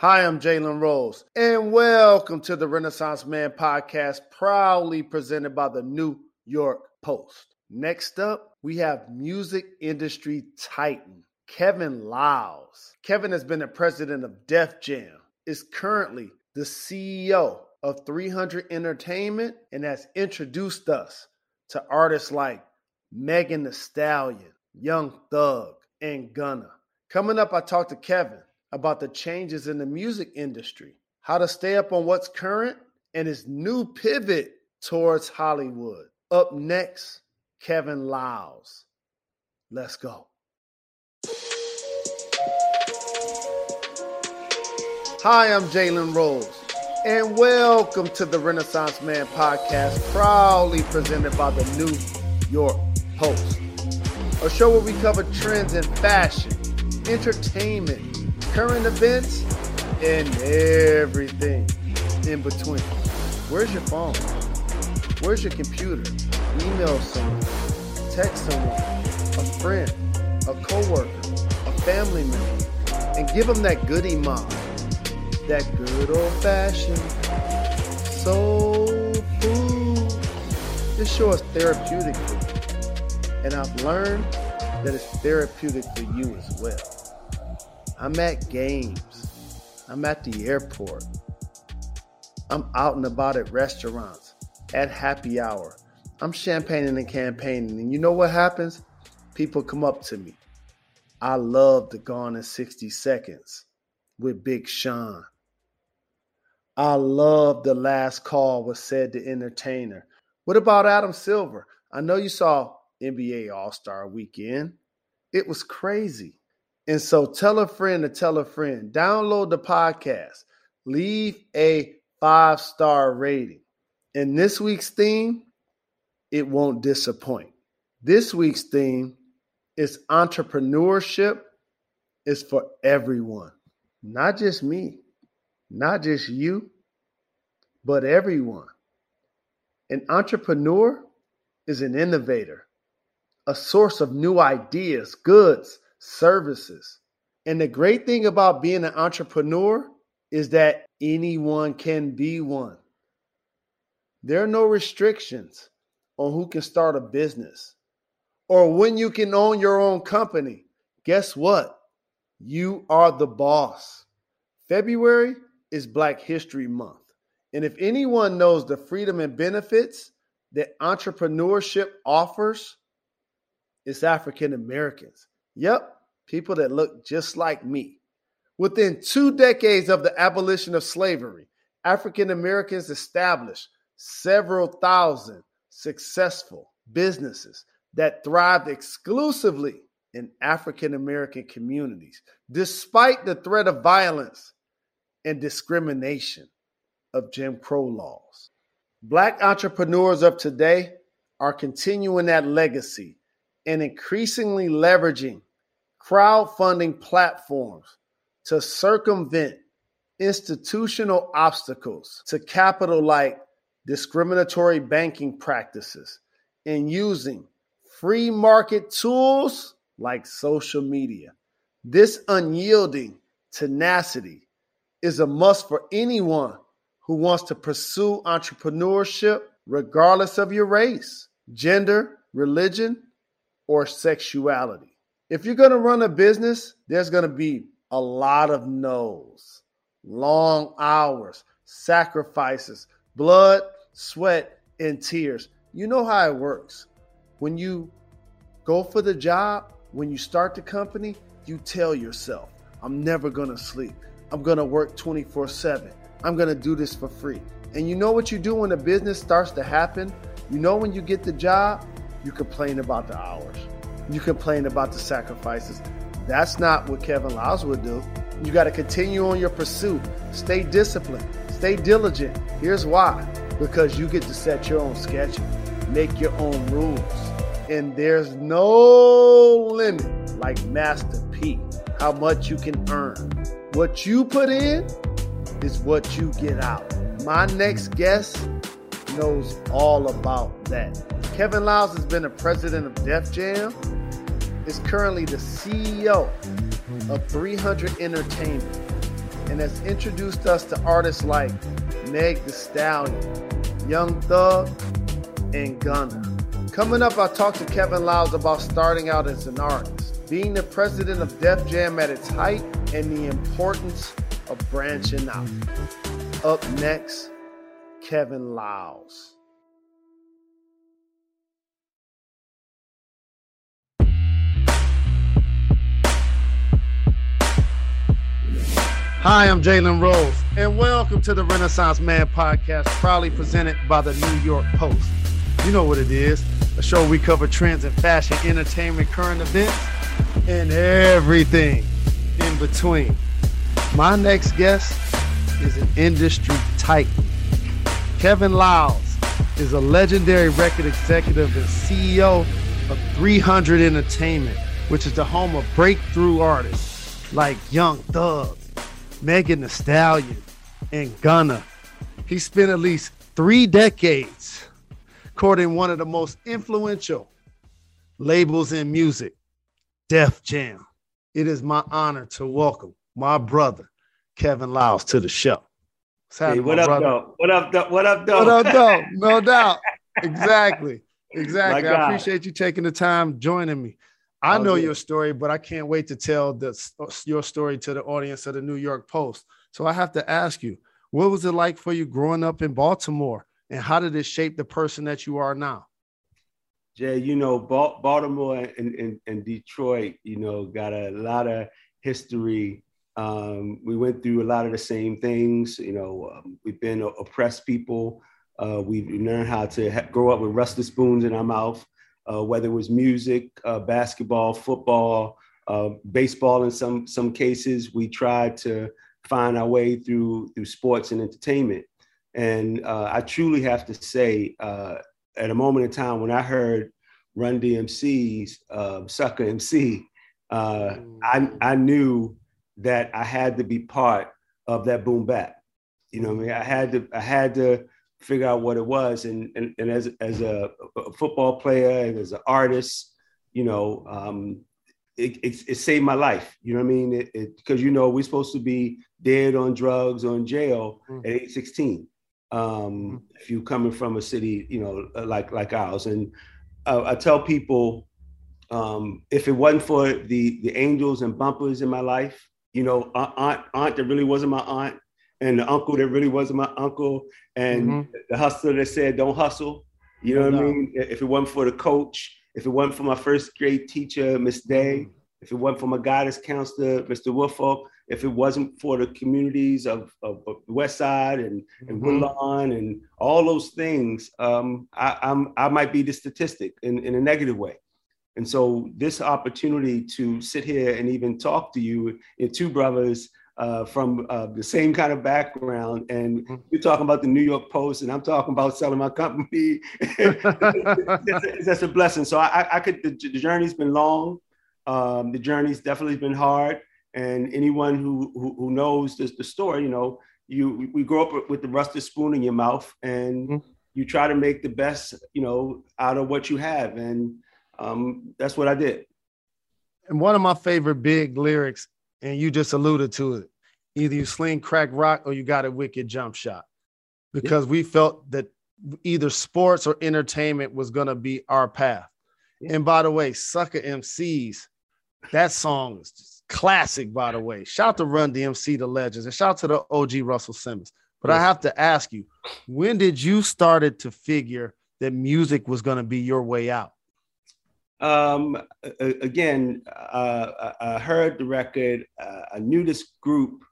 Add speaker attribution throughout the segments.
Speaker 1: Hi, I'm Jalen Rose, and welcome to the Renaissance Man podcast, proudly presented by the New York Post. Next up, we have music industry titan Kevin Liles. Kevin has been the president of Def Jam, is currently the CEO of 300 Entertainment, and has introduced us to artists like Megan Thee Stallion, Young Thug, and Gunna. Coming up, I talked to Kevin about the changes in the music industry, how to stay up on what's current, and his new pivot towards Hollywood. Up next, Kevin Liles. Let's go. Hi, I'm Jalen Rose, and welcome to the Renaissance Man podcast, proudly presented by the New York Post, a show where we cover trends in fashion, entertainment, current events, and everything in between. Where's your phone? Where's your computer? Email someone, text someone, a friend, a coworker, a family member, and give them that goody mom, that good old fashioned soul food. This show is therapeutic for me, and I've learned that it's therapeutic for you as well. I'm at games. I'm at the airport. I'm out and about at restaurants, at happy hour. I'm champagning and campaigning. And you know what happens? People come up to me. I love the Gone in 60 Seconds with Big Sean. I love the last call was said to entertainer. What about Adam Silver? I know you saw NBA All Star weekend. It was crazy. And so tell a friend to tell a friend. Download the podcast. Leave a five star rating. And this week's theme, it won't disappoint. This week's theme is entrepreneurship is for everyone, not just me, not just you, but everyone. An entrepreneur is an innovator, a source of new ideas, goods, services. And the great thing about being an entrepreneur is that anyone can be one. There are no restrictions on who can start a business or when you can own your own company. Guess what? You are the boss. February is Black History Month. And if anyone knows the freedom and benefits that entrepreneurship offers, it's African Americans. Yep, people that look just like me. Within two decades of the abolition of slavery, African Americans established several thousand successful businesses that thrived exclusively in African American communities, despite the threat of violence and discrimination of Jim Crow laws. Black entrepreneurs of today are continuing that legacy and increasingly leveraging crowdfunding platforms to circumvent institutional obstacles to capital like discriminatory banking practices and using free market tools like social media. This unyielding tenacity is a must for anyone who wants to pursue entrepreneurship, regardless of your race, gender, religion, or sexuality. If you're going to run a business, there's going to be a lot of no's, long hours, sacrifices, blood, sweat, and tears. You know how it works. When you go for the job, when you start the company, you tell yourself, I'm never going to sleep. I'm going to work 24 7. I'm going to do this for free. And you know what you do when the business starts to happen? You know when you get the job, you complain about the hours. You complain about the sacrifices. That's not what Kevin Liles would do. You got to continue on your pursuit. Stay disciplined. Stay diligent. Here's why because you get to set your own schedule, make your own rules. And there's no limit like Master P, how much you can earn. What you put in is what you get out. My next guest knows all about that. Kevin Liles has been the president of Def Jam is currently the CEO of 300 Entertainment. and has introduced us to artists like Meg Thee Stallion, Young Thug, and Gunna. Coming up, I talked to Kevin Liles about starting out as an artist, being the president of Def Jam at its height, and the importance of branching out. Up next, Kevin Liles. Hi, I'm Jalen Rose, and welcome to the Renaissance Man podcast, proudly presented by the New York Post. You know what it is a show we cover trends in fashion, entertainment, current events, and everything in between. My next guest is an industry titan. Kevin Liles is a legendary record executive and CEO of 300 Entertainment, which is the home of breakthrough artists like Young Thug, Megan Thee Stallion, and Gunna. He spent at least three decades courting one of the most influential labels in music, Def Jam. It is my honor to welcome my brother, Kevin Liles, to the show.
Speaker 2: Hey, what, up, though? what up, though? What up, though?
Speaker 1: What up, though? No doubt. Exactly. Exactly. I appreciate you taking the time joining me. I know your story, but I can't wait to tell this, your story to the audience of the New York Post. So I have to ask you, what was it like for you growing up in Baltimore, and how did it shape the person that you are now?
Speaker 2: Jay, you know, Baltimore and, and, and Detroit, you know, got a lot of history. Um, we went through a lot of the same things. You know, um, we've been oppressed people. Uh, we've learned how to ha- grow up with rusted spoons in our mouth uh, whether it was music, uh, basketball, football, uh, baseball. In some some cases, we tried to find our way through through sports and entertainment. And uh, I truly have to say, uh, at a moment in time when I heard Run DMC's uh, Sucker MC, I I knew that I had to be part of that boom bap. You know, I mean, I had to I had to figure out what it was. And, and, and as, as a, a football player and as an artist, you know, um, it, it, it, saved my life. You know what I mean? Because, you know, we're supposed to be dead on drugs or in jail mm. at age 16. Um, mm. If you're coming from a city, you know, like, like ours. And uh, I tell people, um, if it wasn't for the, the angels and bumpers in my life, you know, aunt, aunt that really wasn't my aunt, and the uncle that really wasn't my uncle, and mm-hmm. the hustler that said don't hustle. You know what I mean? If it wasn't for the coach, if it wasn't for my first grade teacher, Miss Day, mm-hmm. if it wasn't for my guidance counselor, Mr. Woodfolk, if it wasn't for the communities of, of, of West Side and, and mm-hmm. Woodlawn and all those things, um, I, I'm, I might be the statistic in, in a negative way. And so this opportunity to sit here and even talk to you, your two brothers uh, from uh, the same kind of background, and mm-hmm. you're talking about the New York Post, and I'm talking about selling my company. that's, a blessing. So I, I could. The, the, journey's been long. Um, the journey's definitely been hard, and anyone who who, who knows this, the story, you know, you we grow up with the rusted spoon in your mouth, and mm-hmm. you try to make the best, you know, out of what you have, and um, that's what I did.
Speaker 1: And one of my favorite big lyrics and you just alluded to it. Either you sling crack rock or you got a wicked jump shot. Because yeah. we felt that either sports or entertainment was gonna be our path. Yeah. And by the way, Sucker MCs, that song is classic, by the way. Shout out to Run DMC, the legends, and shout out to the OG Russell Simmons. But yes. I have to ask you, when did you started to figure that music was going to be your way out?
Speaker 2: Um, again, uh, I heard the record. Uh, I knew this group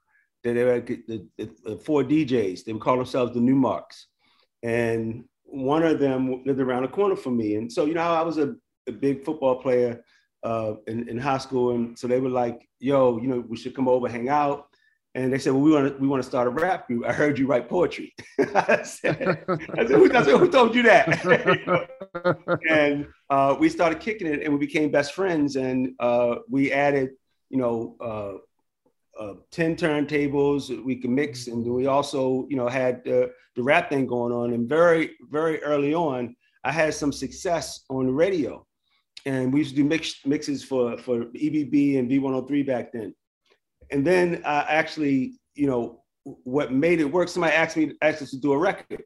Speaker 2: that they were the, the, four DJs. They would call themselves the Numarx, and one of them lived around the corner from me. And so, you know, I was a, a big football player uh, in, in high school, and so they were like, "Yo, you know, we should come over, hang out." And they said, "Well, we want to we want to start a rap group." I heard you write poetry. I, said, I, said, who, I said, "Who told you that?" and uh, we started kicking it, and we became best friends. And uh, we added, you know, uh, uh ten turntables we could mix, and we also, you know, had the rap thing going on. And very very early on, I had some success on the radio, and we used to do mix, mixes for for EBB and V103 back then and then I actually you know, what made it work, somebody asked me asked us to do a record.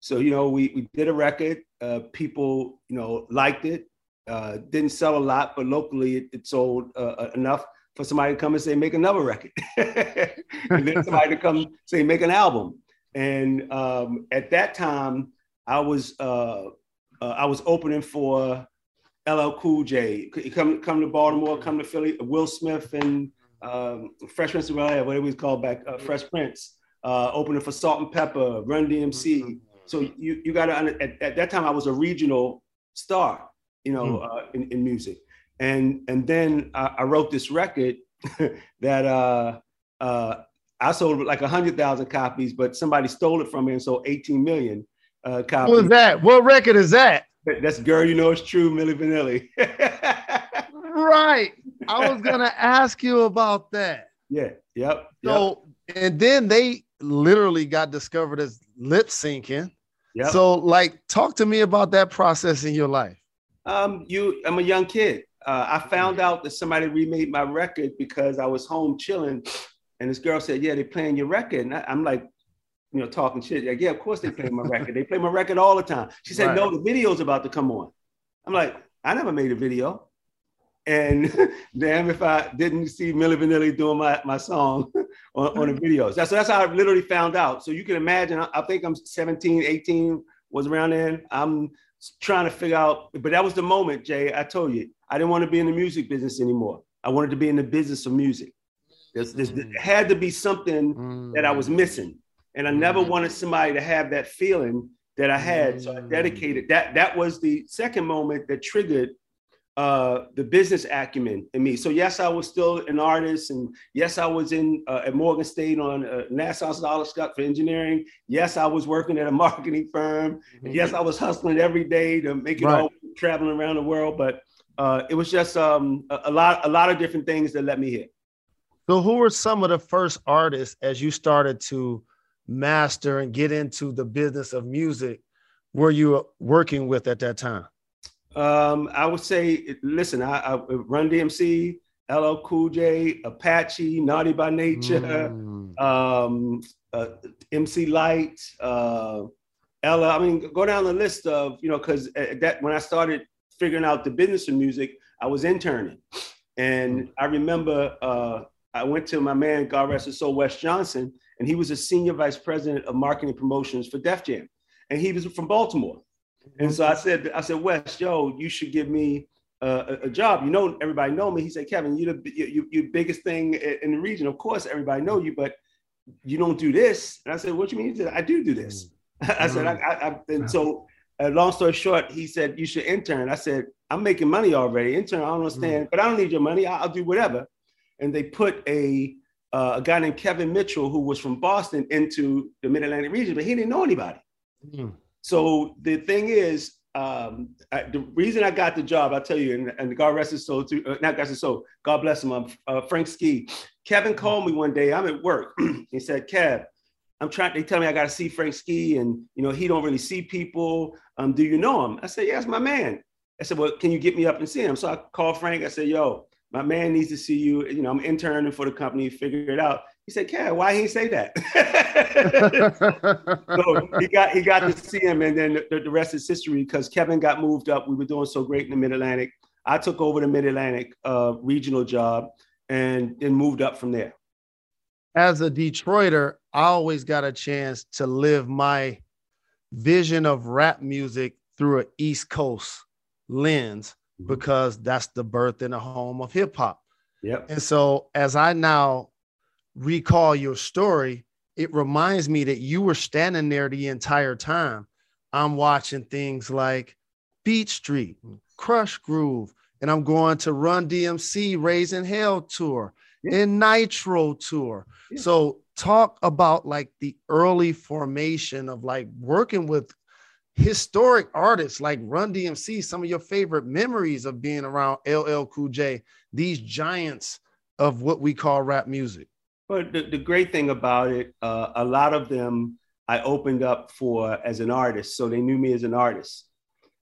Speaker 2: So, you know, we, we did a record. Uh, people, you know, liked it. Uh, didn't sell a lot, but locally it, it sold uh, uh enough for somebody to come and say, make another record. and then somebody to come say, make an album. And um, at that time, I was uh, uh, I was opening for LL Cool J. Come come to Baltimore, come to Philly. Will Smith and um, Fresh Prince of Bel-Air, whatever was called back, uh, Fresh Prince, uh, opening for Salt-N-Pepa, Run DMC. Mm-hmm. So you you got to at, at, that time I was a regional star, you know, mm. uh, in, in music, and and then I, I wrote this record that uh, uh, I sold like a hundred thousand copies, but somebody stole it from me and sold 18 million uh, copies.
Speaker 1: What is that? What record is that?
Speaker 2: That's girl, you know it's true, Milli Vanilli.
Speaker 1: right. I was gonna ask you about that.
Speaker 2: Yeah. Yep.
Speaker 1: So yep. and then they literally got discovered as lip syncing. Yep. So like talk to me about that process in your life.
Speaker 2: Um, you I'm a young kid. Uh, I found out that somebody remade my record because I was home chilling, and this girl said, "Yeah, they're playing your record." And I, am like, you know, talking shit. Like, yeah, of course they play my record. They play my record all the time. She said, right. "No, the video's about to come on." I'm like, I never made a video. And damn if I didn't see Milli Vanilli doing my, my song on, on the videos. That's, that's how I literally found out. So you can imagine, I, I think I'm 17, 18, was around then. I'm trying to figure out, but that was the moment, Jay. I told you, I didn't want to be in the music business anymore. I wanted to be in the business of music. There's, there's, there mm. had to be something mm. that I was missing. And I never mm. wanted somebody to have that feeling that I had. So I dedicated that. That was the second moment that triggered uh, the business acumen in me. So yes, I was still an artist, and yes, I was in uh, at Morgan State on uh, NASA Scholarship for engineering. Yes, I was working at a marketing firm. Mm-hmm. yes, I was hustling every day to make it right. all traveling around the world. But uh, it was just um, a, a, lot, a lot of different things that let me hit.
Speaker 1: So, who were some of the first artists as you started to master and get into the business of music? Were you working with at that time?
Speaker 2: Um, I would say, listen, I, I Run DMC, LL Cool J, Apache, Naughty by Nature, mm. um, uh, MC Lyte, uh, Ella. I mean, go down the list of you know because that when I started figuring out the business of music, I was interning, and mm. I remember uh, I went to my man, God rest his soul, Wes Johnson, and he was a senior vice president of marketing promotions for Def Jam, and he was from Baltimore. And so I said, I said, Wes, yo, you should give me a, a, job. You know, everybody know me. He said, Kevin, you're the you, you biggest thing in the region. Of course, everybody know you, but you don't do this. And I said, what do you mean? Said, I do do this. I said, I, I, I and so uh, long story short, he said, you should intern. I said, I'm making money already. Intern, I don't understand, mm but I don't need your money. I'll, I'll do whatever. And they put a uh, a guy named Kevin Mitchell, who was from Boston, into the Mid Atlantic region, but he didn't know anybody. mm so the thing is, um, I, the reason I got the job, I'll tell you, and, and God rest his soul, too, uh, not God rest his soul, God bless him, um, uh, Frank Ski. Kevin called me one day, I'm at work. he said, Kev, I'm trying, they tell me I got to see Frank Ski and, you know, he don't really see people. Um, do you know him? I said, yes, my man. I said, well, can you get me up and see him? So I called Frank. I said, yo, my man needs to see you. You know, I'm interning for the company, figure it out. He said, "Cat, why he say that?" so he got he got to see him, and then the, the rest is history because Kevin got moved up. We were doing so great in the Mid Atlantic. I took over the Mid Atlantic uh, regional job, and then moved up from there.
Speaker 1: As a Detroiter, I always got a chance to live my vision of rap music through an East Coast lens mm-hmm. because that's the birth and the home of hip hop.
Speaker 2: Yep.
Speaker 1: And so as I now recall your story, it reminds me that you were standing there the entire time. I'm watching things like Beat Street, Krush Groove, and I'm going to Run DMC Raising Hell tour yeah. and Nitro tour. Yeah. So talk about like the early formation of like working with historic artists like Run DMC, some of your favorite memories of being around LL Cool J, these giants of what we call rap music.
Speaker 2: But the, the great thing about it, uh, a lot of them I opened up for as an artist, so they knew me as an artist.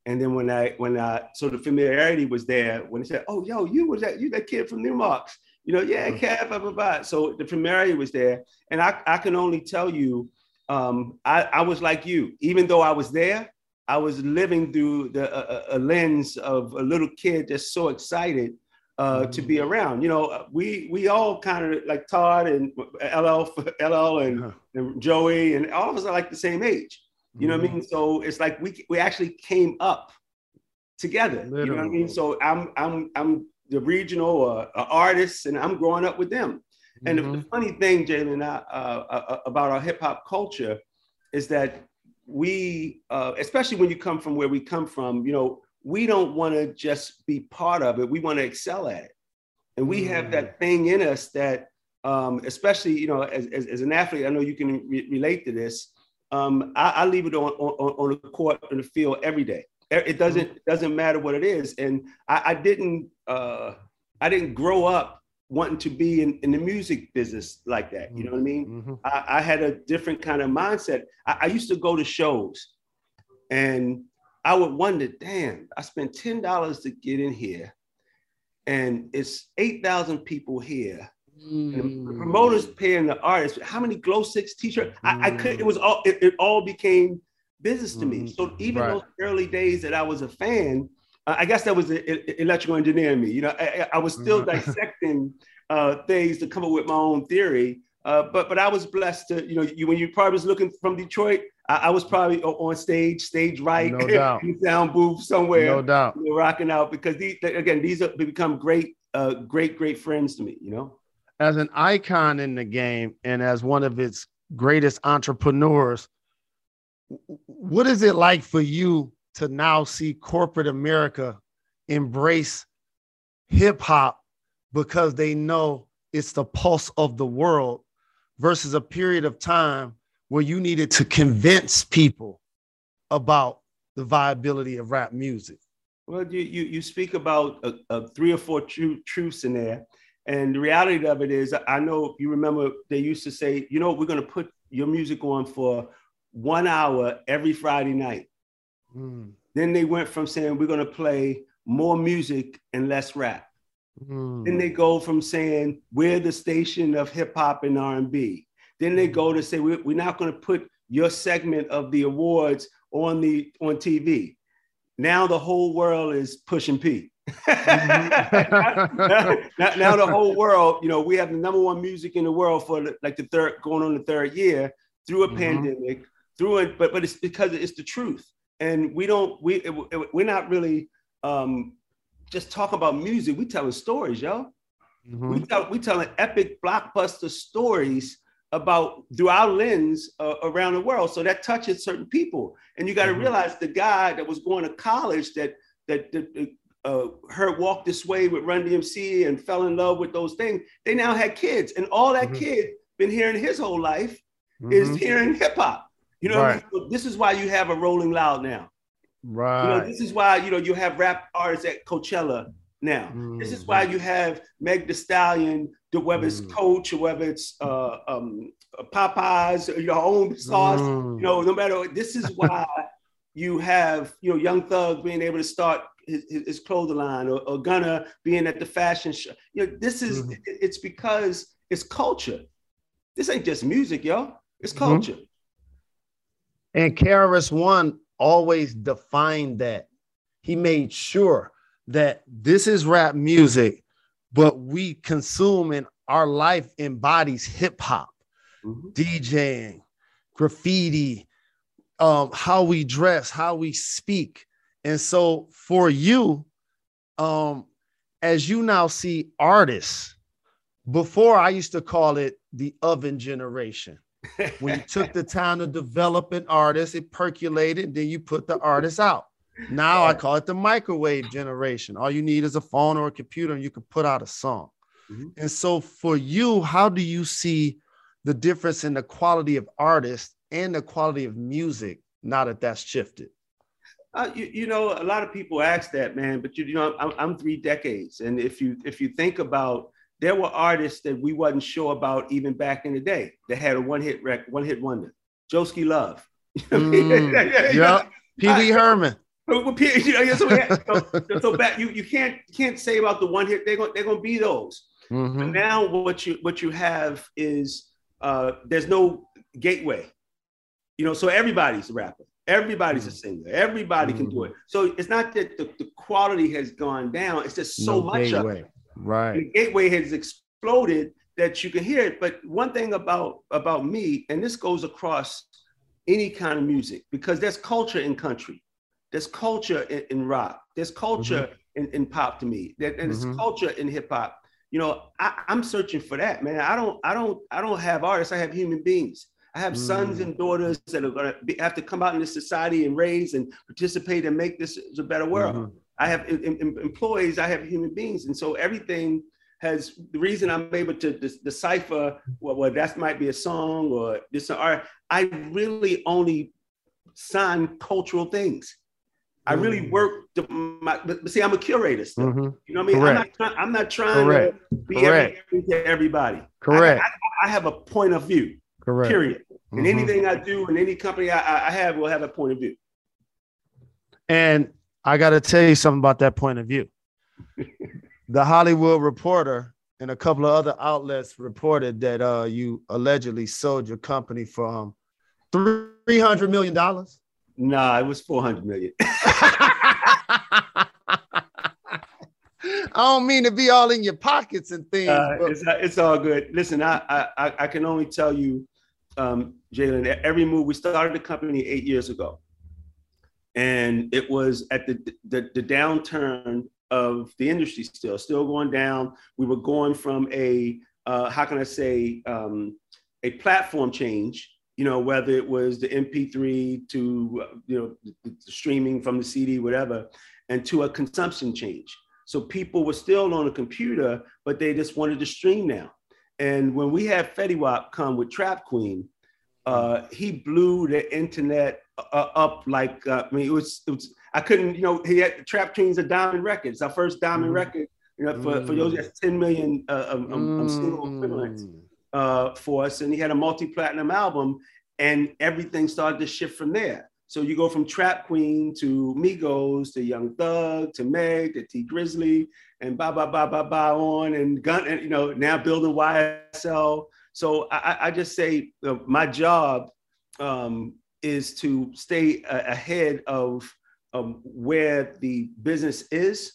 Speaker 2: And then when I when I so the familiarity was there when they said, "Oh, yo, you was that you that kid from Numarx," You know, yeah, Kev, blah, blah, blah. So the familiarity was there. And I, I can only tell you, um, I, I was like you, even though I was there, I was living through the a, a lens of a little kid that's so excited uh, to be mm-hmm. around. You know, we we all kind of like Todd and LL, LL and, and, Joey, and all of us are like the same age. You know mm-hmm. what I mean? Mm-hmm. So it's like we we actually came up together. Literally. You know what I mean? So I'm I'm I'm the regional uh, uh, artists, and I'm growing up with them. Mm-hmm. And the, the, mm-hmm. funny thing, Jalen, uh, uh, uh, about our hip hop culture is that we, uh, especially when you come from where we come from, you know, we don't want to just be part of it. We want to excel at it. And we mm. have that mm. thing in us that, um, especially, you know, as, as, as, an athlete, I know you can re- relate to this. Um, I, I, leave it on, on, on the court, on the field every day. It doesn't, mm. doesn't matter what it is. And I, I didn't, uh, I didn't grow up wanting to be in, in the music business like that. You know what I mean? Mm-hmm. I, I, had a different kind of mindset. I, I used to go to shows and I would wonder, damn, I spent $10 to get in here and it's 8,000 people here. Mm. And the mm. promoters paying the artists. How many glow six t-shirts? Mm. I, I could, it was all, it, it all became business to mm. me. So even right. those early days that I was a fan, uh, I guess that was the electrical engineering me. You know, I, I was still mm. dissecting uh, things to come up with my own theory. Uh, but but I was blessed to, you know, you, when you probably was looking from Detroit, I, I was probably on stage, stage right, no doubt. sound booth somewhere,
Speaker 1: no doubt,
Speaker 2: you know, rocking out because these again these have become great, uh, great, great friends to me. You know,
Speaker 1: as an icon in the game and as one of its greatest entrepreneurs, what is it like for you to now see corporate America embrace hip hop because they know it's the pulse of the world versus a period of time where you needed to convince people about the viability of rap music?
Speaker 2: Well, you you, you speak about a, a three or four truths in there. And the reality of it is, I know you remember they used to say, you know, we're going to put your music on for one hour every Friday night. Mm. Then they went from saying we're going to play more music and less rap. Mm. Then they go from saying we're the station of hip hop and R&B. Then they go to say we're, we're not going to put your segment of the awards on the on TV. Now the whole world is pushing P. Mm-hmm. now, now, the whole world, you know, we have the number one music in the world for like the third, going on the third year through a mm-hmm. pandemic, through it, but but it's because it's the truth, and we don't we we're not really um, just talk about music. We telling stories, yo. Mm-hmm. We tell we telling epic blockbuster stories about through our lens uh, around the world. So that touches certain people, and you got to mm-hmm. realize the guy that was going to college that that, that uh, heard "Walk This Way" with Run DMC and fell in love with those things. They now had kids, and all that mm-hmm. kid been hearing his whole life mm-hmm. is hearing hip hop. You know, right. I mean? so this is why you have a Rolling Loud now.
Speaker 1: Right.
Speaker 2: You know, this is why you know you have rap artists at Coachella now. Mm. This is why mm. you have Meg Thee Stallion, whether it's mm. Coach or whether it's uh, um, Popeyes, or your own sauce. Mm. You know, no matter. This is why you have you know Young Thug being able to start his, his clothing line, or, or Gunna being at the fashion show. You know, this is mm-hmm. it's because it's culture. This ain't just music, yo. It's mm-hmm. culture. Mm-hmm.
Speaker 1: And KRS One always defined that. He made sure that this is rap music, but we consume and our life embodies hip hop, mm-hmm. DJing, graffiti, um, how we dress, how we speak. And so for you, um, as you now see artists, before I used to call it the oven generation. when you took the time to develop an artist, it percolated, then you put the artist out. Now I call it the microwave generation. All you need is a phone or a computer, and you can put out a song. Mm-hmm. And so, for you, how do you see the difference in the quality of artists and the quality of music now that that's shifted?
Speaker 2: Uh, you, you, know, a lot of people ask that, man. But you, you know, I'm, I'm, three decades, and if you if you think about, there were artists that we wasn't sure about even back in the day that had a one hit record, one hit wonder. Joeski Love.
Speaker 1: mm, yeah, Pee Wee Herman.
Speaker 2: You know, so, so, back, you, you can't can't say about the one hit. They're gonna they're gonna be those. Mm-hmm. now what you what you have is uh, there's no gateway. You know, so everybody's a rapper. Everybody's a mm. singer. Everybody mm-hmm. can do it. Mm-hmm. So it's not that the, the quality has gone down. It's just so no much gateway. of it.
Speaker 1: Right.
Speaker 2: the gateway has exploded that you can hear it. But one thing about about me, and this goes across any kind of music, because there's culture in country, there's culture in, in rock, there's culture mm-hmm. in, in, pop to me, there, and there's mm-hmm. culture in hip hop. You know, I, I'm searching for that, man. I don't, I don't, I don't have artists. I have human beings. I have mm. sons and daughters that are going to have to come out in this society and raise and participate and make this a better world. Mm-hmm. I have in, in, employees. I have human beings, and so everything has the reason I'm able to de- decipher well, well, that might be a song or this art. I really only sign cultural things. I really mm. work. To my, but see, I'm a curator. Still. Mm-hmm. You know what I mean? I'm not, I'm not, trying Correct. to be Correct. to everybody.
Speaker 1: Correct.
Speaker 2: I, I, I, have a point of view.
Speaker 1: Correct.
Speaker 2: Period. Mm-hmm. And anything I do in any company I, I have will have a point of view.
Speaker 1: And I got to tell you something about that point of view. the Hollywood Reporter and a couple of other outlets reported that uh, you allegedly sold your company for um, three hundred million dollars.
Speaker 2: Nah, it was four hundred million.
Speaker 1: I don't mean to be all in your pockets and things.
Speaker 2: Uh, but... it's, it's all good. Listen, I, I I can only tell you, um, Jalen. Every move we started the company eight years ago, and it was at the the, the downturn of the industry still still going down. We were going from a uh, how can I say um, a platform change you know, whether it was the MP3 to, you know, the, the streaming from the CD, whatever, and to a consumption change. So people were still on a computer, but they just wanted to stream now. And when we had Fetty Wap come with Trap Queen, uh, he blew the internet uh, up like uh, I mean it was it was I couldn't you know he had Trap Queen's a diamond record. It's our first diamond mm. record. You know for, mm. for those that's 10 million uh, um, um, um, single equivalents uh, for us, and he had a multi-platinum album, and everything started to shift from there. So you go from Trap Queen to Migos to Young Thug to Meg to Tee Grizzley and ba ba ba ba ba on and gun and you know now building YSL. So I, I just say uh, my job um, is to stay a- ahead of um, where the business is,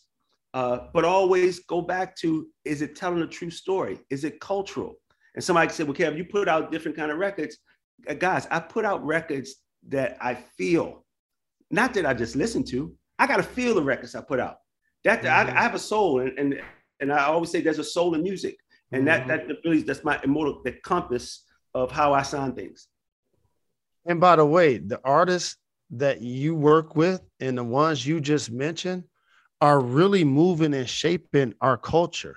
Speaker 2: uh, but always go back to is it telling a true story? Is it cultural? And somebody said, well, Kev, you put out different kind of records. Uh, guys, I put out records that I feel, not that I just listen to. I got to feel the records I put out. That mm-hmm. I, I, have a soul, and, and and I always say there's a soul in music, and mm-hmm. that that really that's my immortal the compass of how I sign things.
Speaker 1: And by the way, the artists that you work with and the ones you just mentioned are really moving and shaping our culture.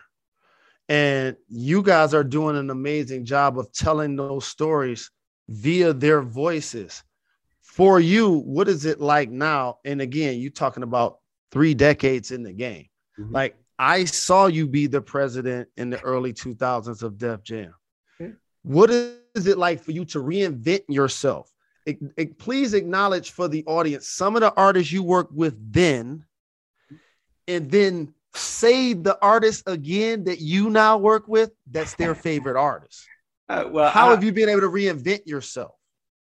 Speaker 1: And you guys are doing an amazing job of telling those stories via their voices. For you, what is it like now? And again, you talking about three decades in the game. Mm-hmm. Like I saw you be the president in the early 2000s of Def Jam. Okay. What is it like for you to reinvent yourself? It, it, please acknowledge for the audience some of the artists you worked with then, and then say the artist again that you now work with that's their favorite artist. Uh, well, how I, have you been able to reinvent yourself?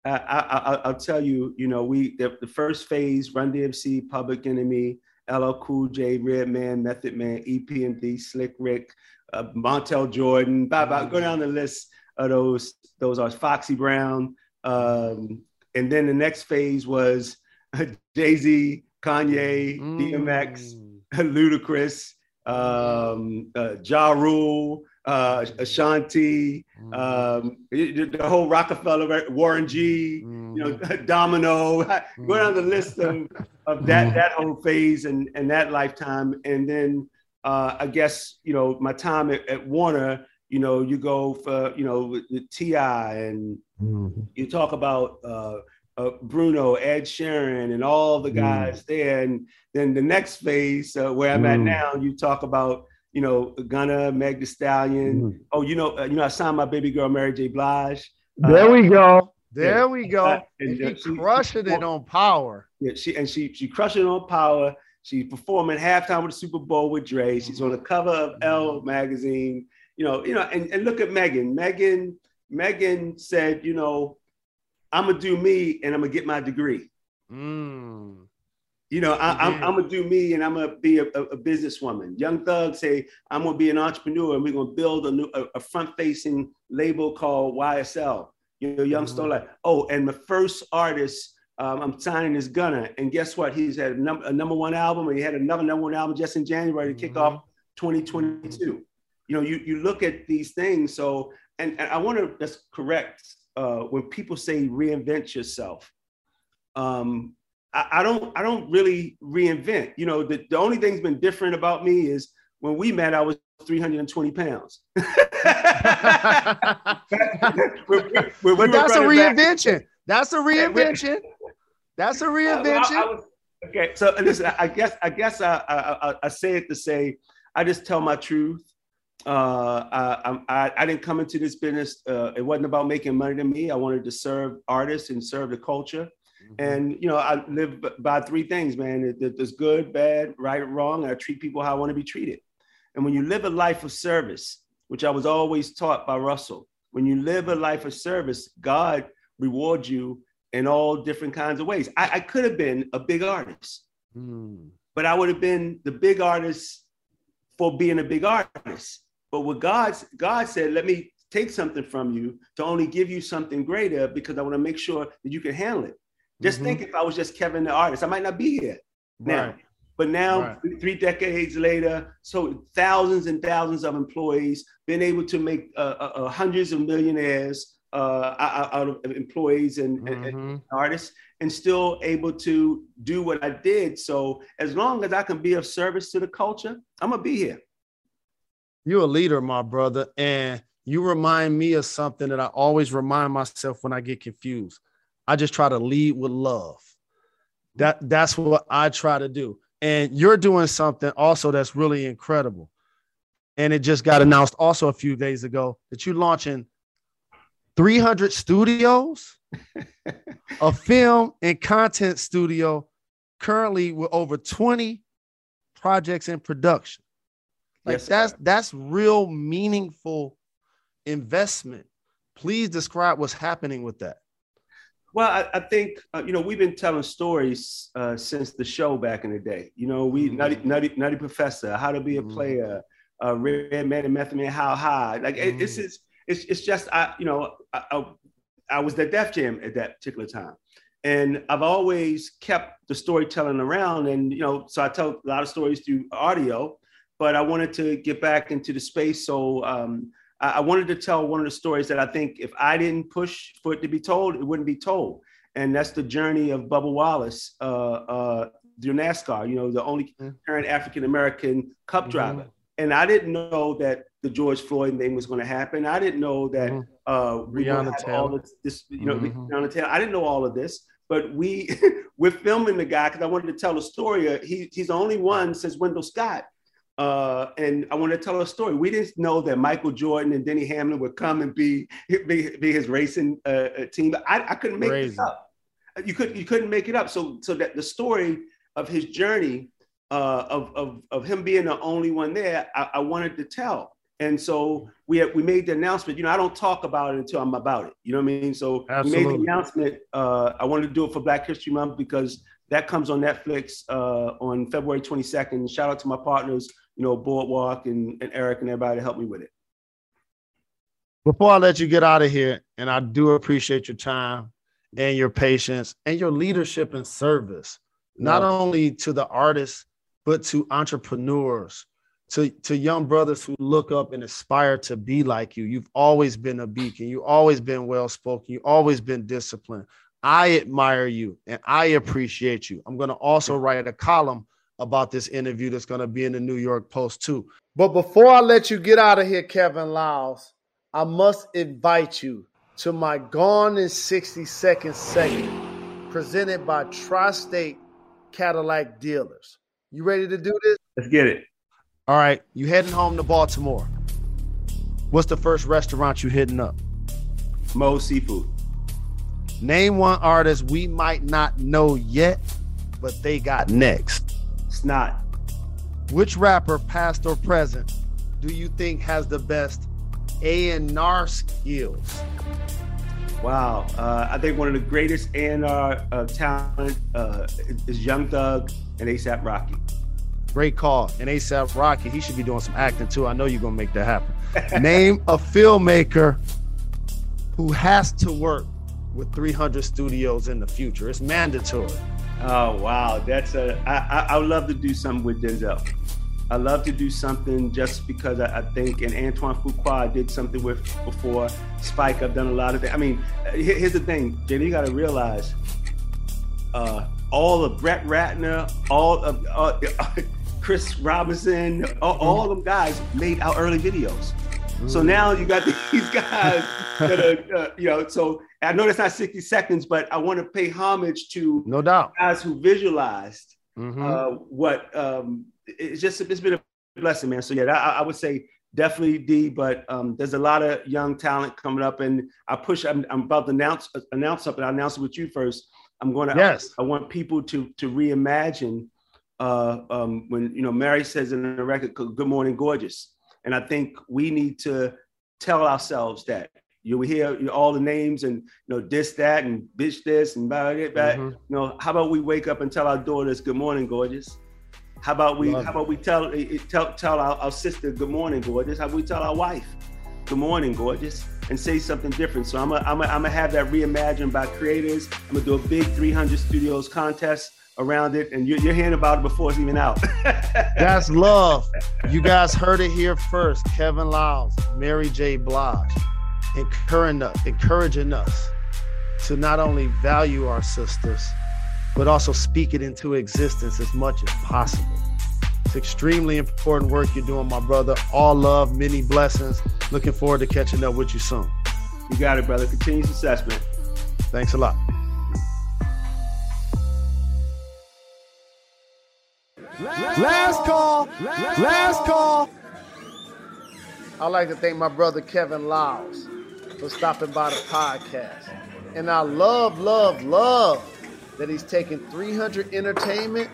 Speaker 2: I, will tell you, you know, we the, the, first phase, Run DMC, Public Enemy, LL Cool J, Redman, Method Man, EPMD, Slick Rick, uh, Montel Jordan, blah, blah, go down the list of those. Those are Foxy Brown. Um, and then the next phase was Jay Z, Kanye, mm. DMX, Ludacris, um, uh, Ja Rule, uh, Ashanti, mm-hmm. um, the whole Rockefeller, Warren G, mm-hmm. you know, Domino. Mm-hmm. Go down the list of, of that mm-hmm. that whole phase and and that lifetime, and then uh, I guess you know my time at, at, Warner. You know, you go for you know the Ti, and you talk about. Uh, uh, Bruno, Ed Sheeran, and all the mm. guys there. And then the next phase, uh, where I'm mm. at now, you talk about you know, Gunna, Meg Thee Stallion. Mm-hmm. Oh, you know, uh, you know, I signed my baby girl Mary J. Blige.
Speaker 1: There uh, we go. There yeah. we go. Uh, and, and she crushing it on power.
Speaker 2: Yeah, she and she she crushing on power. She's performing halftime with the Super Bowl with Dre. She's on the cover of Elle magazine. you know, you know, and, and look at Megan. Megan, Megan said, you know, I'm gonna do me and I'm gonna get my degree. Mm. You know, I, am gonna do me and I'm gonna be a, a, a, businesswoman. Young Thug say I'm gonna be an entrepreneur and we're gonna build a new a, a front-facing label called YSL. You know, Young mm-hmm. like, oh, and the first artist um, I'm signing is Gunna, and guess what? He's had a, num- a, number one album, and he had another number one album just in January to kick mm-hmm. off 2022. You know, you you look at these things. So, and, and I want to just correct uh, when people say reinvent yourself. Um, I, I, don't I don't really reinvent. You know, the, the only thing's been different about me is when we met, I was 320 pounds. but
Speaker 1: that's a reinvention. Back, that's a reinvention. That's a reinvention. I, I was,
Speaker 2: okay, so listen, I guess I guess I, I, I say it to say I just tell my truth. Uh, I, I, I didn't come into this business. Uh, it wasn't about making money to me. I wanted to serve artists and serve the culture. Mm-hmm. And you know, I live by three things, man. There's good, bad, right, wrong. I treat people how I want to be treated. And when you live a life of service, which I was always taught by Russell, when you live a life of service, God rewards you in all different kinds of ways. I, I could have been a big artist, mm. but I would have been the big artist for being a big artist. But what God, God said, let me take something from you to only give you something greater because I want to make sure that you can handle it. Just mm-hmm. think if I was just Kevin the artist, I might not be here now. Right. But now, right. three decades later, so thousands and thousands of employees, been able to make uh, uh, uh hundreds of millionaires uh, out of employees and, mm-hmm. and, artists, and still able to do what I did. So as long as I can be of service to the culture, I'm gonna be here.
Speaker 1: You're a leader, my brother, and you remind me of something that I always remind myself when I get confused. I just try to lead with love. That that's what I try to do. And you're doing something also that's really incredible. And it just got announced also a few days ago that you're launching 300 studios, a film and content studio, currently with over 20 projects in production. Like yes, that's that's real meaningful investment. Please describe what's happening with that.
Speaker 2: Well, I, I think uh, you know we've been telling stories uh, since the show back in the day. You know, we mm-hmm. nutty, nutty, nutty professor, how to be a mm-hmm. player, uh, Redman and Method Man, how high. Like mm-hmm. it, this is it's it's just I you know I, I, I was at Def Jam at that particular time, and I've always kept the storytelling around, and you know so I tell a lot of stories through audio, but I wanted to get back into the space, so um, I, I wanted to tell one of the stories that I think if I didn't push for it to be told, it wouldn't be told, and that's the journey of Bubba Wallace. Uh, uh, through NASCAR, you know, the only current African American Cup mm-hmm. driver. And I didn't know that the George Floyd thing was going to happen. I didn't know that mm-hmm. uh, we have all this, this, you know, mm-hmm. I didn't know all of this, but we we're filming the guy because I wanted to tell a story. He, he's the only one since Wendell Scott. Uh, and I want to tell a story. We didn't know that Michael Jordan and Denny Hamlin would come and be be, be his racing uh, uh team. I, I couldn't make Crazy. it up. You could you couldn't make it up. So so that the story of his journey uh, of, of of him being the only one there, I, I wanted to tell. And so we have, we made the announcement. You know, I don't talk about it until I'm about it. You know what I mean? So Absolutely. we made the announcement. Uh, I wanted to do it for Black History Month because that comes on Netflix uh, on February 22nd. Shout out to my partners, you know, Boardwalk and, and Eric and everybody to help me with it.
Speaker 1: Before I let you get out of here, and I do appreciate your time and your patience and your leadership and service, not only to the artists, but to entrepreneurs to, to young brothers who look up and aspire to be like you. You've always been a beacon. You've always been well spoken. You've always been disciplined. I admire you and I appreciate you. I'm going to also write a column about this interview that's going to be in the New York Post too.
Speaker 3: But before I let you get out of here, Kevin Liles, I must invite you to my Gone in 60 Seconds segment presented by Tri State Cadillac Dealers. You ready to do this?
Speaker 2: Let's get it.
Speaker 1: All right, you heading home to Baltimore. What's the first restaurant you hitting up?
Speaker 2: Mo Seafood.
Speaker 1: Name one artist we might not know yet, but they got next.
Speaker 2: Snot.
Speaker 1: Which rapper, past or present, do you think has the best
Speaker 4: A&R skills?
Speaker 2: Wow, uh, I think one of the greatest A&R uh, talent uh, is Young Thug and ASAP Rocky.
Speaker 4: Great call. And ASAP Rocky, he should be doing some acting too. I know you're gonna make that happen. Name a filmmaker who has to work with 300 studios in the future. It's mandatory.
Speaker 2: Oh wow, that's a. I, I, I would love to do something with Denzel. I love to do something just because I, I, think, and Antoine Fuqua I did something with before. Spike, I've done a lot of things. I mean, here's the thing, Jenny, you got to realize uh, all of Brett Ratner, all of uh, Chris Robinson, all, all of them guys made our early videos. So now you got these guys that are, uh, you know, so I know that's not 60 seconds, but I want to pay homage to
Speaker 4: no doubt
Speaker 2: guys who visualized mm-hmm. uh, what um, it's just, it's been a blessing, man. So yeah, I, I would say definitely D, but um, there's a lot of young talent coming up and I push, I'm, I'm about to announce, announce something. I'll announce it with you first. I'm going to,
Speaker 4: yes.
Speaker 2: I, I want people to, to reimagine uh, um, when, you know, Mary says in the record, good morning, gorgeous and I think we need to tell ourselves that. You hear all the names and you know this, that, and bitch this and blah, blah, blah. Mm-hmm. You know, how about we wake up and tell our daughters good morning, gorgeous? How about we Love how about we tell eh, eh, tell tell our, our sister good morning, gorgeous? How about we tell our wife good morning, gorgeous? And say something different. So I'm gonna I'm gonna, I'm gonna have that reimagined by creators. I'm gonna do a big 300 studios contest around it, and you're, you're hearing about it before it's even out.
Speaker 4: That's love. You guys heard it here first. Kevin Liles, Mary J. Blige, encouraging us, encouraging us to not only value our sisters, but also speak it into existence as much as possible. It's extremely important work you're doing, my brother. All love, many blessings. Looking forward to catching up with you soon.
Speaker 2: You got it, brother. Continued success, man.
Speaker 4: Thanks a lot.
Speaker 1: Last call. Last call. I'd like to thank my brother Kevin Liles for stopping by the podcast. And I love, love, love that he's taking 300 Entertainment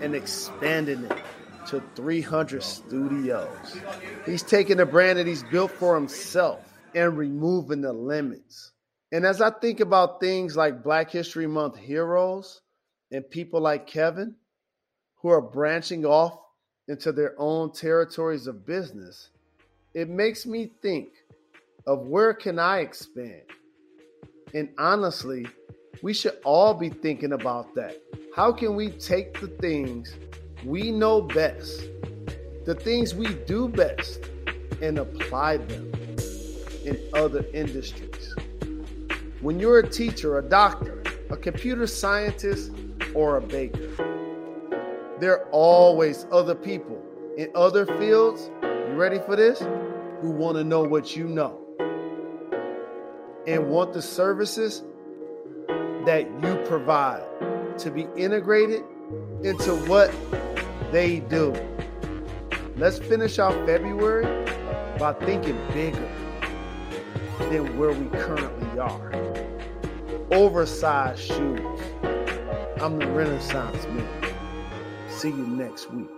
Speaker 1: and expanding it to 300 studios. He's taking a brand that he's built for himself and removing the limits. And as I think about things like Black History Month heroes and people like Kevin, who are branching off into their own territories of business, it makes me think of where can I expand? And honestly, we should all be thinking about that. How can we take the things we know best, the things we do best, and apply them in other industries? When you're a teacher, a doctor, a computer scientist, or a baker, there are always other people in other fields, you ready for this? Who want to know what you know and want the services that you provide to be integrated into what they do. Let's finish our February by thinking bigger than where we currently are. Oversized shoes. I'm the Renaissance man. See you next week.